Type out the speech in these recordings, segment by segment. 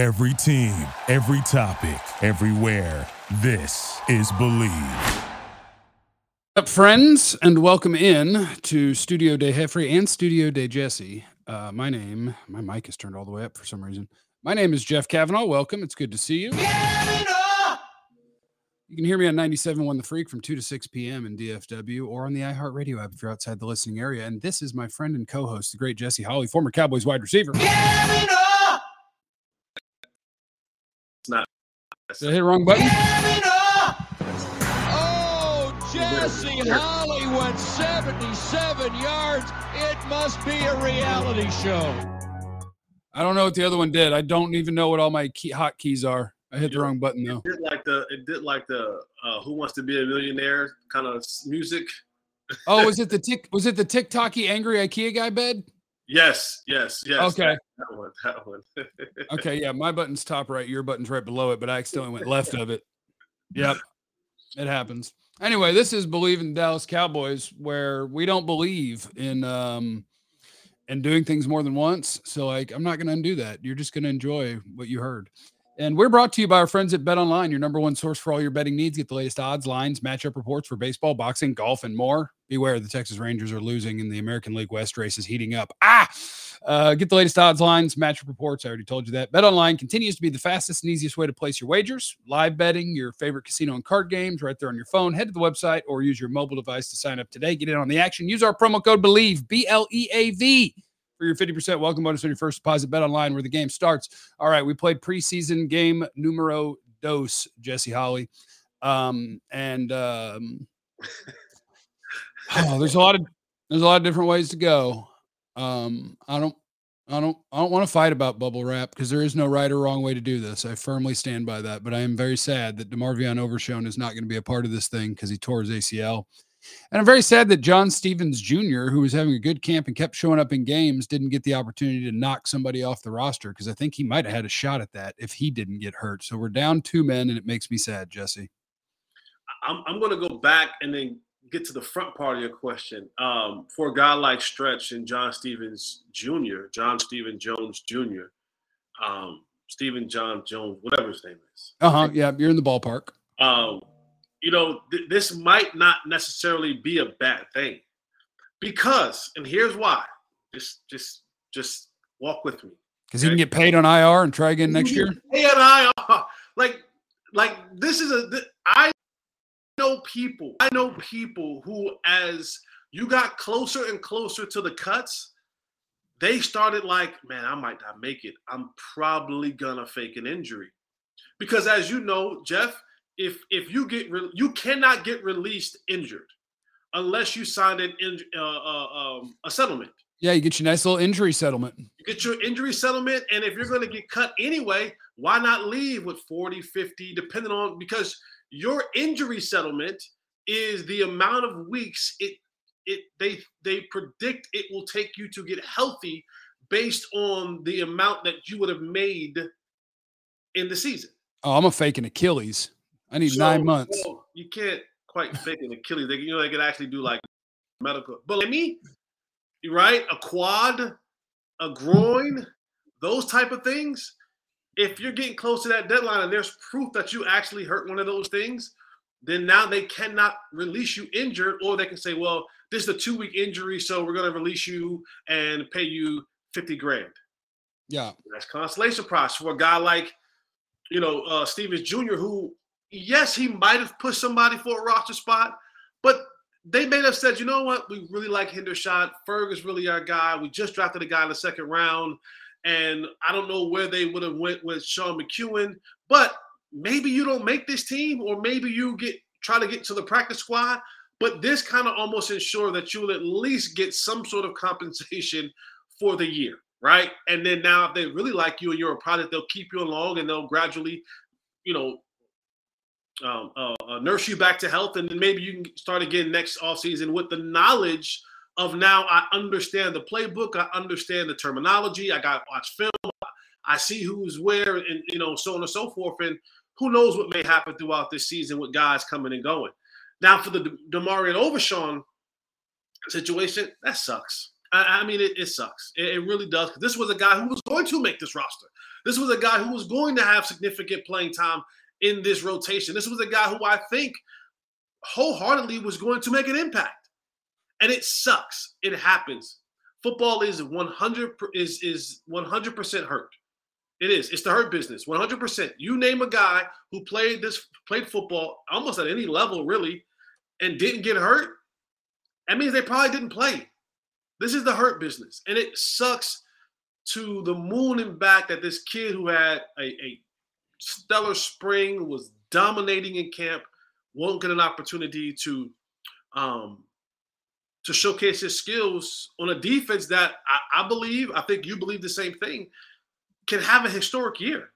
Every team, every topic, everywhere. This is Bleav. up, friends, and welcome in to Studio Day Heffrey and Studio Day Jesse. Uh, my name, my mic is turned all the way up for some reason. My name is Jeff Cavanaugh. Welcome. It's good to see you. You can hear me on 97.1 The Freak from 2 to 6 p.m. in DFW or on the iHeartRadio app if you're outside the listening area. And this is my friend and co host, the great Jesse Holley, former Cowboys wide receiver. Did not. I hit the wrong button? Oh, Jesse Holley went 77 yards. It must be a reality show. I don't know what the other one did. I don't even know what all my key, hotkeys are. I hit the wrong button though. It did like the it did like the uh, Who Wants to Be a Millionaire kind of music. Oh, was it the tick? Was it the TikToky angry IKEA guy bed? Yes, yes, yes. Okay. That, that one. That one. Okay, yeah, my button's top right, your button's right below it, but I accidentally went left of it. Yep, it happens. Anyway, this is Bleav in Dallas Cowboys, where we don't believe in um in doing things more than once. So, like, I'm not going to undo that. You're just going to enjoy what you heard. And we're brought to you by our friends at Bet Online, your number one source for all your betting needs. Get the latest odds, lines, matchup reports for baseball, boxing, golf, and more. Beware, the Texas Rangers are losing and the American League West race is heating up. Ah! Uh, get the latest odds, lines, matchup reports. I already told you that. Bet Online continues to be the fastest and easiest way to place your wagers. Live betting, your favorite casino and card games right there on your phone. Head to the website or use your mobile device to sign up today. Get in on the action. Use our promo code BELIEVE, B L E A V, for your 50% welcome bonus on your first deposit. Bet Online, where the game starts. All right, we played preseason game numero dos, Jesse Holley. Um, and um, oh, there's a lot of there's a lot of different ways to go. Um, I don't I don't I don't want to fight about bubble wrap because there is no right or wrong way to do this. I firmly stand by that. But I am very sad that DeMarvion Overshown is not going to be a part of this thing because he tore his ACL. And I'm very sad that John Stephens Jr., who was having a good camp and kept showing up in games, didn't get the opportunity to knock somebody off the roster because I think he might have had a shot at that if he didn't get hurt. So we're down two men, and it makes me sad, Jesse. I'm I'm gonna go back and then get to the front part of your question. Um, for a guy like Stretch and John Stephens Jr., John Stephen Jones Jr., um, Stephen John Jones, whatever his name is. Uh huh. Yeah, you're in the ballpark. um, you know, th- this might not necessarily be a bad thing because, and here's why. Just, just, just walk with me. Because he can get paid on IR and try again next year. Hey, and I are like, like this is a. th- I know people. I know people who, as you got closer and closer to the cuts, they started like, man, I might not make it. I'm probably gonna fake an injury, because as you know, Jeff, if if you get re- you cannot get released injured unless you signed an in, uh, uh, um, a settlement. Yeah, you get your nice little injury settlement. You get your injury settlement, and if you're going to get cut anyway, why not leave with 40, 50, depending on because your injury settlement is the amount of weeks it it they they predict it will take you to get healthy based on the amount that you would have made in the season. Oh, I'm a fake an Achilles. I need So- nine months. so you can't quite fake an Achilles. They, you know, they can actually do like medical. But let me, right? A quad, a groin, those type of things. If you're getting close to that deadline and there's proof that you actually hurt one of those things, then now they cannot release you injured, or they can say, well, this is a two week injury, so we're going to release you and pay you 50 grand. Yeah. That's consolation prize for a guy like, you know, uh, Stephens Jr., who, yes, he might have pushed somebody for a roster spot, but they may have said, you know what, we really like Hendershot. Ferg is really our guy. We just drafted a guy in the second round, and I don't know where they would have went with Sean McKeon, but maybe you don't make this team, or maybe you get try to get to the practice squad. But this kind of almost ensure that you will at least get some sort of compensation for the year right? And then now, if they really like you and you're a product, they'll keep you along and they'll gradually, you know, um, uh, uh, nurse you back to health, and then maybe you can start again next offseason with the knowledge of now I understand the playbook, I understand the terminology, I got watch film, I see who's where, and you know, so on and so forth, and who knows what may happen throughout this season with guys coming and going. Now, for the De- Demarion Overshown situation, that sucks. I, I mean, it, it sucks. It, it really does. This was a guy who was going to make this roster. This was a guy who was going to have significant playing time in this rotation. This was a guy who I think wholeheartedly was going to make an impact. And it sucks. It happens. Football is 100 is is 100% hurt. It is. It's the hurt business. 100%. You name a guy who played this played football almost at any level really and didn't get hurt, that means they probably didn't play. This is the hurt business. And it sucks to the moon and back that this kid who had a, a stellar spring was dominating in camp won't get an opportunity to um, to showcase his skills on a defense that I, I, believe, I think you believe the same thing, can have a historic year.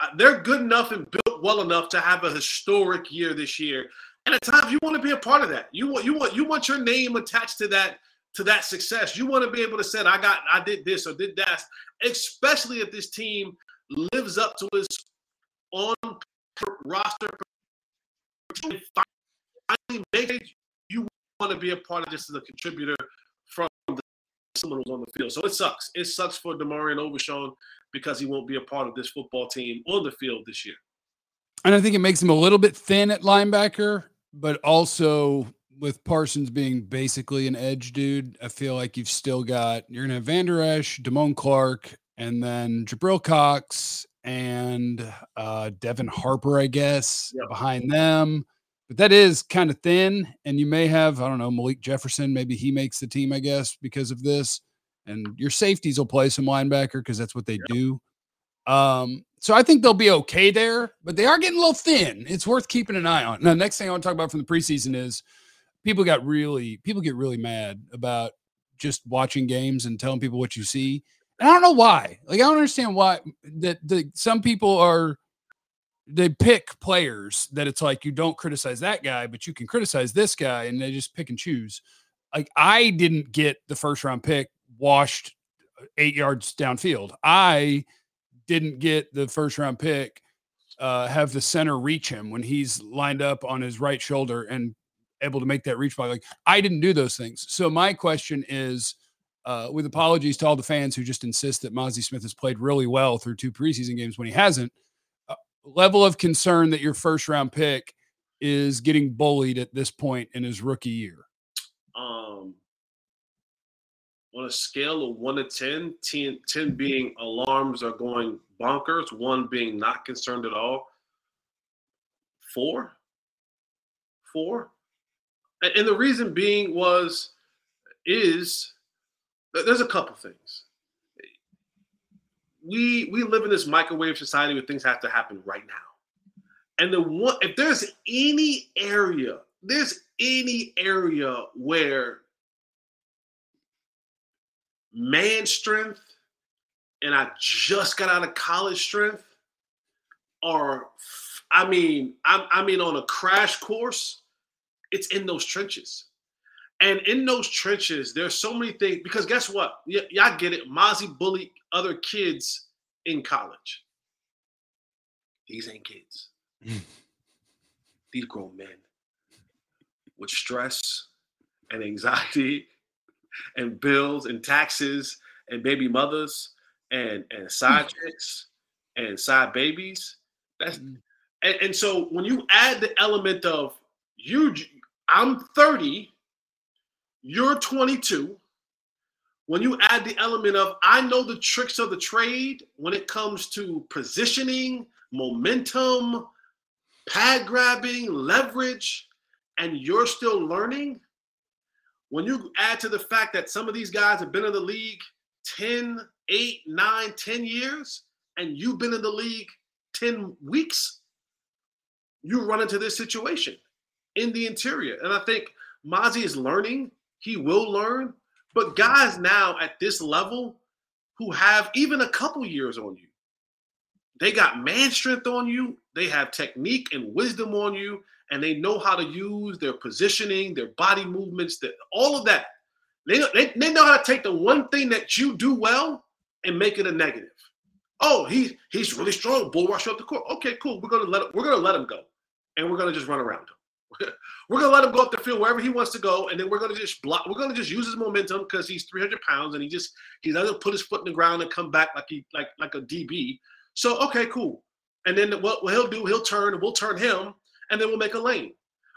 Uh, they're good enough and built well enough to have a historic year this year. And at times you want to be a part of that. You want you want you want your name attached to that to that success. You want to be able to say, I got I did this or did that, especially if this team lives up to its on roster finally make want to be a part of this as a contributor from the someone who's on the field. So it sucks. It sucks for DeMarvion Overshown because he won't be a part of this football team on the field this year. And I think it makes him a little bit thin at linebacker, but also with Parsons being basically an edge dude, I feel like you've still got you're gonna have Vander Esch, Damone Clark, and then Jabril Cox and uh Devin Harper, I guess, yep. behind them but that is kind of thin. And you may have, I don't know, Malik Jefferson. Maybe he makes the team, I guess, because of this. And your safeties will play some linebacker because that's what they yeah. do. Um, so I think they'll be okay there, but they are getting a little thin. It's worth keeping an eye on. Now, next thing I want to talk about from the preseason is people got really, people get really mad about just watching games and telling people what you see. And I don't know why. Like I don't understand why that the some people are they pick players that it's like you don't criticize that guy, but you can criticize this guy, and they just pick and choose. Like I didn't get the first round pick washed uh, eight yards downfield. I didn't get the first round pick uh, have the center reach him when he's lined up on his right shoulder and able to make that reach by. Like I didn't do those things. So my question is, uh, with apologies to all the fans who just insist that Mazi Smith has played really well through two preseason games when he hasn't level of concern that your first round pick is getting bullied at this point in his rookie year? Um, on a scale of one to 10, 10, 10 being alarms are going bonkers, one being not concerned at all. Four? Four? And the reason being was, is there's a couple things we we live in this microwave society where things have to happen right now. And the one if there's any area, there's any area where man strength and I just got out of college strength are I mean, I, I mean on a crash course, it's in those trenches. And in those trenches, there's so many things because guess what? Y- y'all get it. Mazi bullied other kids in college. These ain't kids. These grown men with stress and anxiety and bills and taxes and baby mothers and and side chicks and side babies. That's mm. and, and so when you add the element of you, I'm 30 you're 22. When you add the element of, I know the tricks of the trade when it comes to positioning, momentum, pad grabbing, leverage, and you're still learning. When you add to the fact that some of these guys have been in the league 10, 8, 9, 10 years, and you've been in the league 10 weeks, you run into this situation in the interior. And I think Mazi is learning he will learn. But guys now at this level who have even a couple years on you, they got man strength on you, they have technique and wisdom on you, and they know how to use their positioning, their body movements, that all of that. They, they, they know how to take the one thing that you do well and make it a negative. Oh, he he's really strong. Bull rush up the court. Okay, cool. We're gonna let we're gonna let him go, and we're gonna just run around him. We're gonna let him go up the field wherever he wants to go, and then we're gonna just block. We're gonna just use his momentum because he's 300 pounds and he just he doesn't put his foot in the ground and come back like he like like a DB. So okay, cool. And then what, he'll do, he'll turn and we'll turn him, and then we'll make a lane.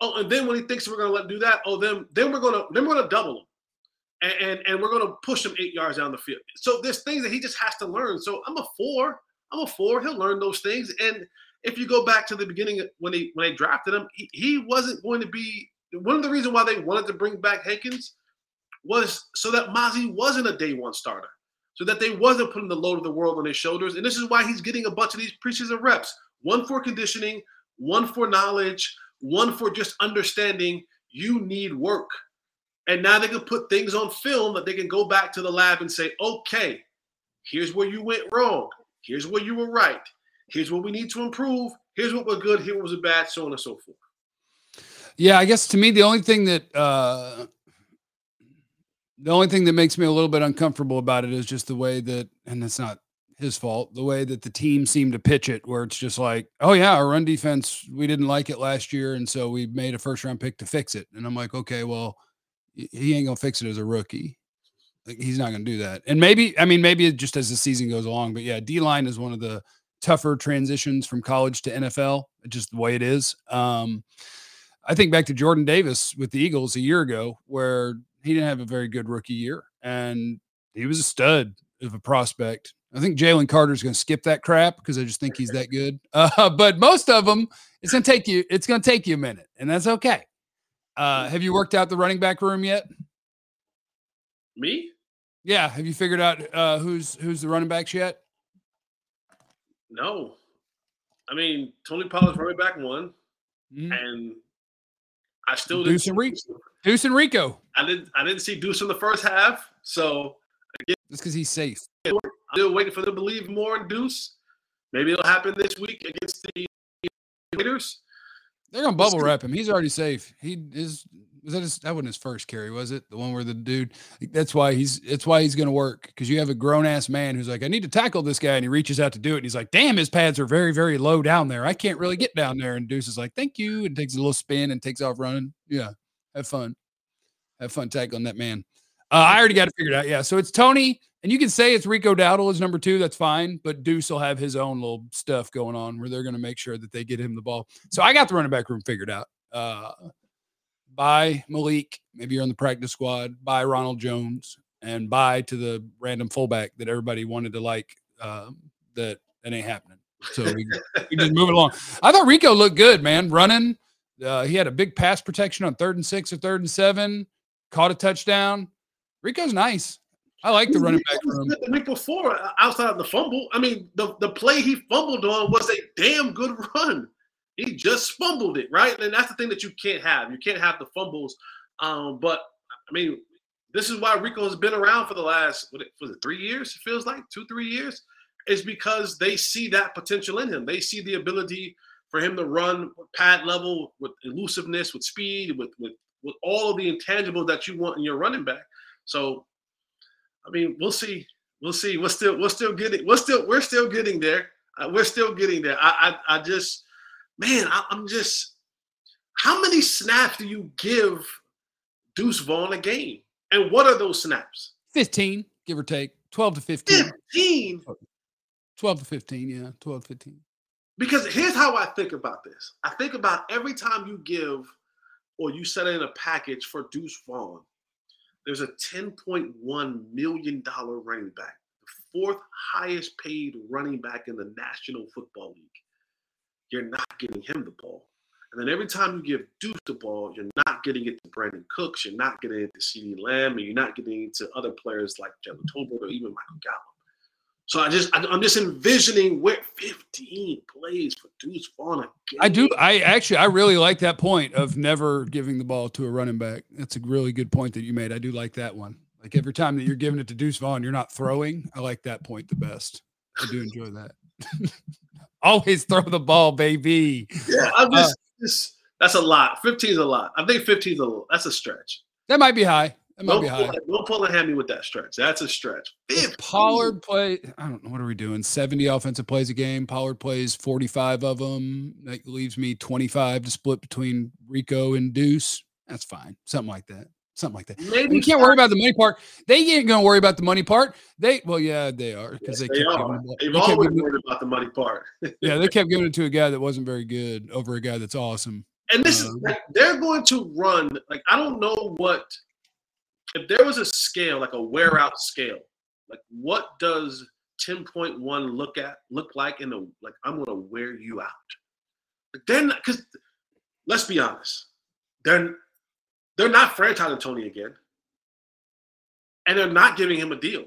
Oh, and then when he thinks we're gonna let him do that, oh, then then we're gonna then we're gonna double him. And, and, and we're gonna push him eight yards down the field. So there's things that he just has to learn. So I'm a four. I'm a four. He'll learn those things. And if you go back to the beginning when they when they drafted him, he, he wasn't going to be one of the reasons why they wanted to bring back Hankins was so that Mazi wasn't a day one starter, so that they wasn't putting the load of the world on his shoulders. And this is why he's getting a bunch of these preseason reps: one for conditioning, one for knowledge, one for just understanding you need work. And now they can put things on film that they can go back to the lab and say, okay, here's where you went wrong. Here's where you were right. Here's what we need to improve. Here's what was good. Here was a bad, so on and so forth. Yeah, I guess to me the only thing that uh the only thing that makes me a little bit uncomfortable about it is just the way that, and it's not his fault, the way that the team seemed to pitch it, where it's just like, oh yeah, our run defense, we didn't like it last year, and so we made a first round pick to fix it. And I'm like, okay, well, he ain't gonna fix it as a rookie. Like, he's not gonna do that. And maybe, I mean, maybe just as the season goes along, but yeah, D line is one of the tougher transitions from college to NFL, just the way it is. Um, I think back to Jordan Davis with the Eagles a year ago, where he didn't have a very good rookie year, and he was a stud of a prospect. I think Jalen Carter's going to skip that crap because I just think he's that good. Uh, but most of them, it's going to take you. It's going to take you a minute, and that's okay. Uh, have you worked out the running back room yet? Me? Yeah. Have you figured out uh, who's who's the running backs yet? No. I mean, Tony Pollard's running back one, mm-hmm. and I still Deuce and, Rico. Deuce and Rico. I didn't. I didn't see Deuce in the first half, so again, just because he's safe. I'm still waiting for them to believe more in Deuce. Maybe it'll happen this week against the Raiders. They're gonna bubble wrap him. He's already safe. He is was that his, that wasn't his first carry, was it? The one where the dude that's why he's that's why he's gonna work because you have a grown ass man who's like, I need to tackle this guy, and he reaches out to do it, and he's like, Damn, his pads are very, very low down there. I can't really get down there. And Deuce is like, Thank you, and takes a little spin and takes off running. Yeah, have fun. Have fun tackling that man. Uh, I already got it figured out. Yeah. So it's Tony, and you can say it's Rico Dowdle is number two. That's fine. But Deuce will have his own little stuff going on where they're going to make sure that they get him the ball. So I got the running back room figured out. Uh, by Malik, maybe you're on the practice squad, by Ronald Jones, and by to the random fullback that everybody wanted to like. Um, that that ain't happening. So we, we just move along. I thought Rico looked good, man. Running. Uh, he had a big pass protection on third and six or third and seven. Caught a touchdown. Rico's nice. I like the running back room. The week before, uh, outside of the fumble, I mean, the, the play he fumbled on was a damn good run. He just fumbled it, right? And that's the thing that you can't have. You can't have the fumbles. Um, but I mean, this is why Rico has been around for the last what was it three years? It feels like two, three years. Is because they see that potential in him. They see the ability for him to run pad level with elusiveness, with speed, with with with all of the intangibles that you want in your running back. So, I mean, we'll see. We'll see. We're still we're still getting we're still we're still getting there. Uh, we're still getting there. I I, I just man, I, I'm just, how many snaps do you give Deuce Vaughn a game? And what are those snaps? 15, give or take. 12 to 15. 15. 12 to 15, yeah. 12 to 15. Because here's how I think about this. I think about every time you give or you set in a package for Deuce Vaughn, there's a $10.1 million running back, the fourth highest paid running back in the National Football League you're not getting him the ball. And then every time you give Deuce the ball, you're not getting it to Brandin Cooks, you're not getting it to CeeDee Lamb, and you're not getting it to other players like Jalen Tolbert or even Michael Gallup. So I just I'm just envisioning where 15 plays for Deuce Vaughn. Again. I do. I actually I really like that point of never giving the ball to a running back. That's a really good point that you made. I do like that one. Like every time that you're giving it to Deuce Vaughn, you're not throwing. I like that point the best. I do enjoy that. Always throw the ball, baby. Yeah, I'm just, uh, just that's a lot. 15 is a lot. I think 15 is a that's a stretch. That might be high. That might Don't be pull, high. a hammy with that stretch. That's a stretch. If Pollard play, I don't know. What are we doing? 70 offensive plays a game. Pollard plays 45 of them. That leaves me 25 to split between Rico and Deuce. That's fine. Something like that. Something like that. Maybe We can't worry about the money part. They ain't going to worry about the money part. They, well, yeah, they are Yes, because they, they kept are. They've they always worried about the money part. yeah, they kept giving it to a guy that wasn't very good over a guy that's awesome. And this is Um, like they're going to run like I don't know what if there was a scale like a wear out scale like what does 10.1 look at look like in the like I'm going to wear you out. But then because let's be honest, they're they're not franchising Tony again, and they're not giving him a deal.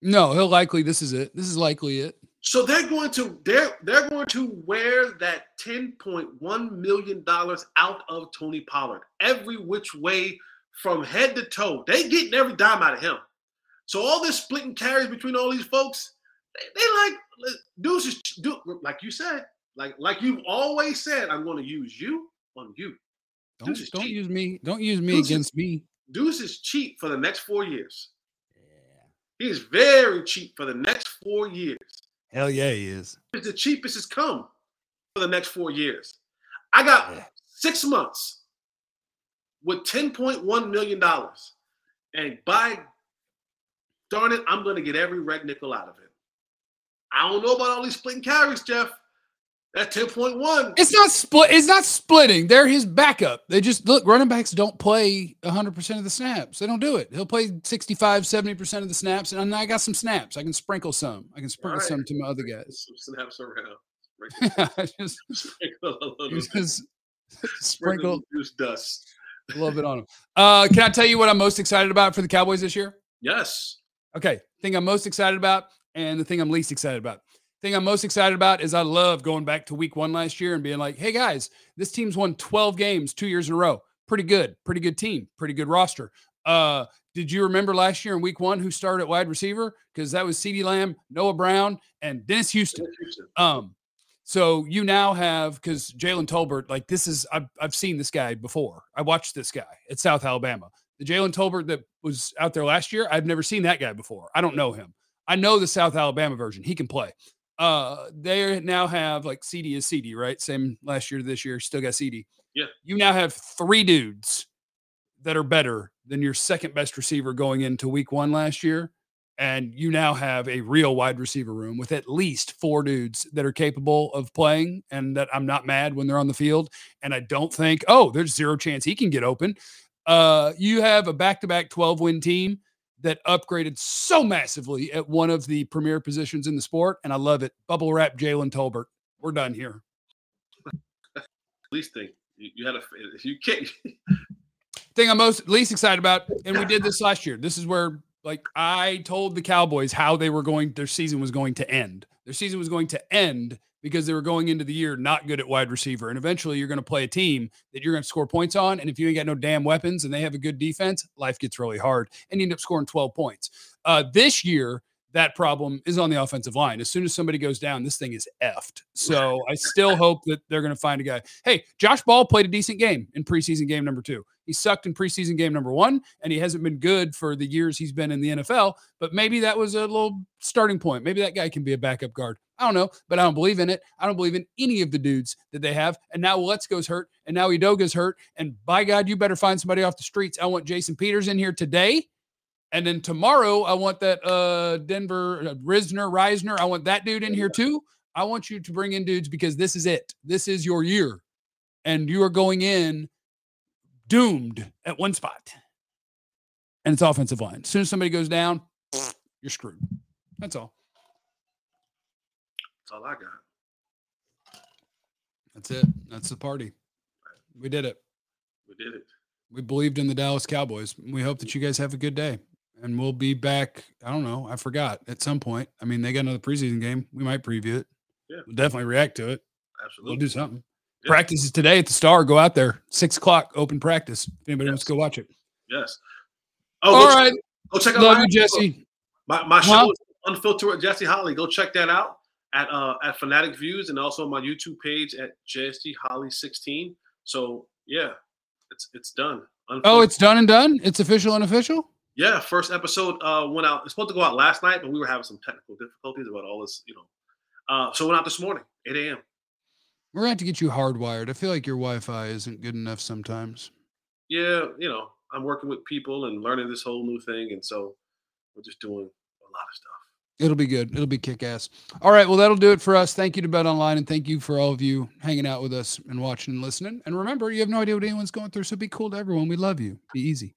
No, he'll likely, this is it. This is likely it. So they're going to they're they're going to wear that 10.1 million dollars out of Tony Pollard every which way from head to toe. They getting every dime out of him. So all this splitting carries between all these folks, they, they like Deuce is do like you said, like like you've always said, I'm going to use you on you. Don't, Deuce is don't cheap. use me. Don't use me Deuce is- against me. Deuce is cheap for the next four years. He is very cheap for the next four years. Hell yeah, he is. It's the cheapest it's come for the next four years. I got Yeah. six months with $10.1 million. And by darn it, I'm going to get every red nickel out of it. I don't know about all these splitting carries, Jeff. That 10.1. It's not split. It's not splitting. They're his backup. They just look. Running backs don't play 100 percent of the snaps. They don't do it. He'll play 65, 70 percent of the snaps, and I got some snaps. I can sprinkle some. I can sprinkle Alright. some to my other guys. Some snaps around. I just, Sprinkle a little, just sprinkle sprinkle juice dust. a little bit on them. Uh, can I tell you what I'm most excited about for the Cowboys this year? Yes. Okay, thing I'm most excited about, and the thing I'm least excited about. Thing I'm most excited about is I love going back to week one last year and being like, hey guys, this team's won 12 games two years in a row. Pretty good, pretty good team, pretty good roster. Uh, did you remember last year in week one who started at wide receiver? Because that was CeeDee Lamb, Noah Brown, and Dennis Houston. Um, so you now have because Jalen Tolbert, like this is I've I've seen this guy before. I watched this guy at South Alabama. The Jalen Tolbert that was out there last year, I've never seen that guy before. I don't know him. I know the South Alabama version. He can play. Uh, they now have like CeeDee is CeeDee, right? Same last year to this year. Still got CeeDee. Yeah. You now have three dudes that are better than your second best receiver going into week one last year. And you now have a real wide receiver room with at least four dudes that are capable of playing and that I'm not mad when they're on the field. And I don't think, oh, there's zero chance he can get open. Uh, you have a back to back 12 win team that upgraded so massively at one of the premier positions in the sport. And I love it. Bubble wrap Jalen Tolbert. We're done here. Least thing. You, you had a you can't thing I'm most least excited about, and we did this last year. This is where like I told the Cowboys how they were going, their season was going to end. Their season was going to end because they were going into the year not good at wide receiver. And eventually you're going to play a team that you're going to score points on. And if you ain't got no damn weapons and they have a good defense, life gets really hard and you end up scoring 12 points. Uh, this year, that problem is on the offensive line. As soon as somebody goes down, this thing is effed. So I still hope that they're going to find a guy. Hey, Josh Ball played a decent game in preseason game number two. He sucked in preseason game number one, and he hasn't been good for the years he's been in the NFL. But maybe that was a little starting point. Maybe that guy can be a backup guard. I don't know, but I don't believe in it. I don't believe in any of the dudes that they have. And now Let's Go's hurt, and now Edoga's hurt. And by God, you better find somebody off the streets. I want Jason Peters in here today. And then tomorrow, I want that uh Denver uh, Risner, Reisner. I want that dude in here too. I want you to bring in dudes because this is it. This is your year. And you are going in doomed at one spot. And it's offensive line. As soon as somebody goes down, you're screwed. That's all. That's all I got. That's it. That's the party. We did it. We did it. We believed in the Dallas Cowboys. We hope that you guys have a good day. And we'll be back. I don't know. I forgot at some point. I mean, they got another preseason game. We might preview it. Yeah. We'll definitely react to it. Absolutely. We'll do something. Yeah. Practice is today at the Star. Go out there. Six o'clock, open practice. If anybody wants to go watch it. Yes. Oh, All right. go check out Love my, you, Jesse. my, my show Huh? is Unfiltered with Jesse Holley. Go check that out at uh at Fanatic Views and also on my YouTube page at Jesse Holly 16. So yeah, it's it's done. Oh, it's done and done. It's official and official. Yeah, first episode uh, went out. It's supposed to go out last night, but we were having some technical difficulties about all this, you know. Uh, so it went out this morning, 8 a.m. We're gonna have to get you hardwired. I feel like your Wi-Fi isn't good enough sometimes. Yeah, you know, I'm working with people and learning this whole new thing, and so we're just doing a lot of stuff. It'll be good. It'll be kick ass. All right. Well, that'll do it for us. Thank you to Bet Online and thank you for all of you hanging out with us and watching and listening. And remember, you have no idea what anyone's going through. So be cool to everyone. We love you. Be easy.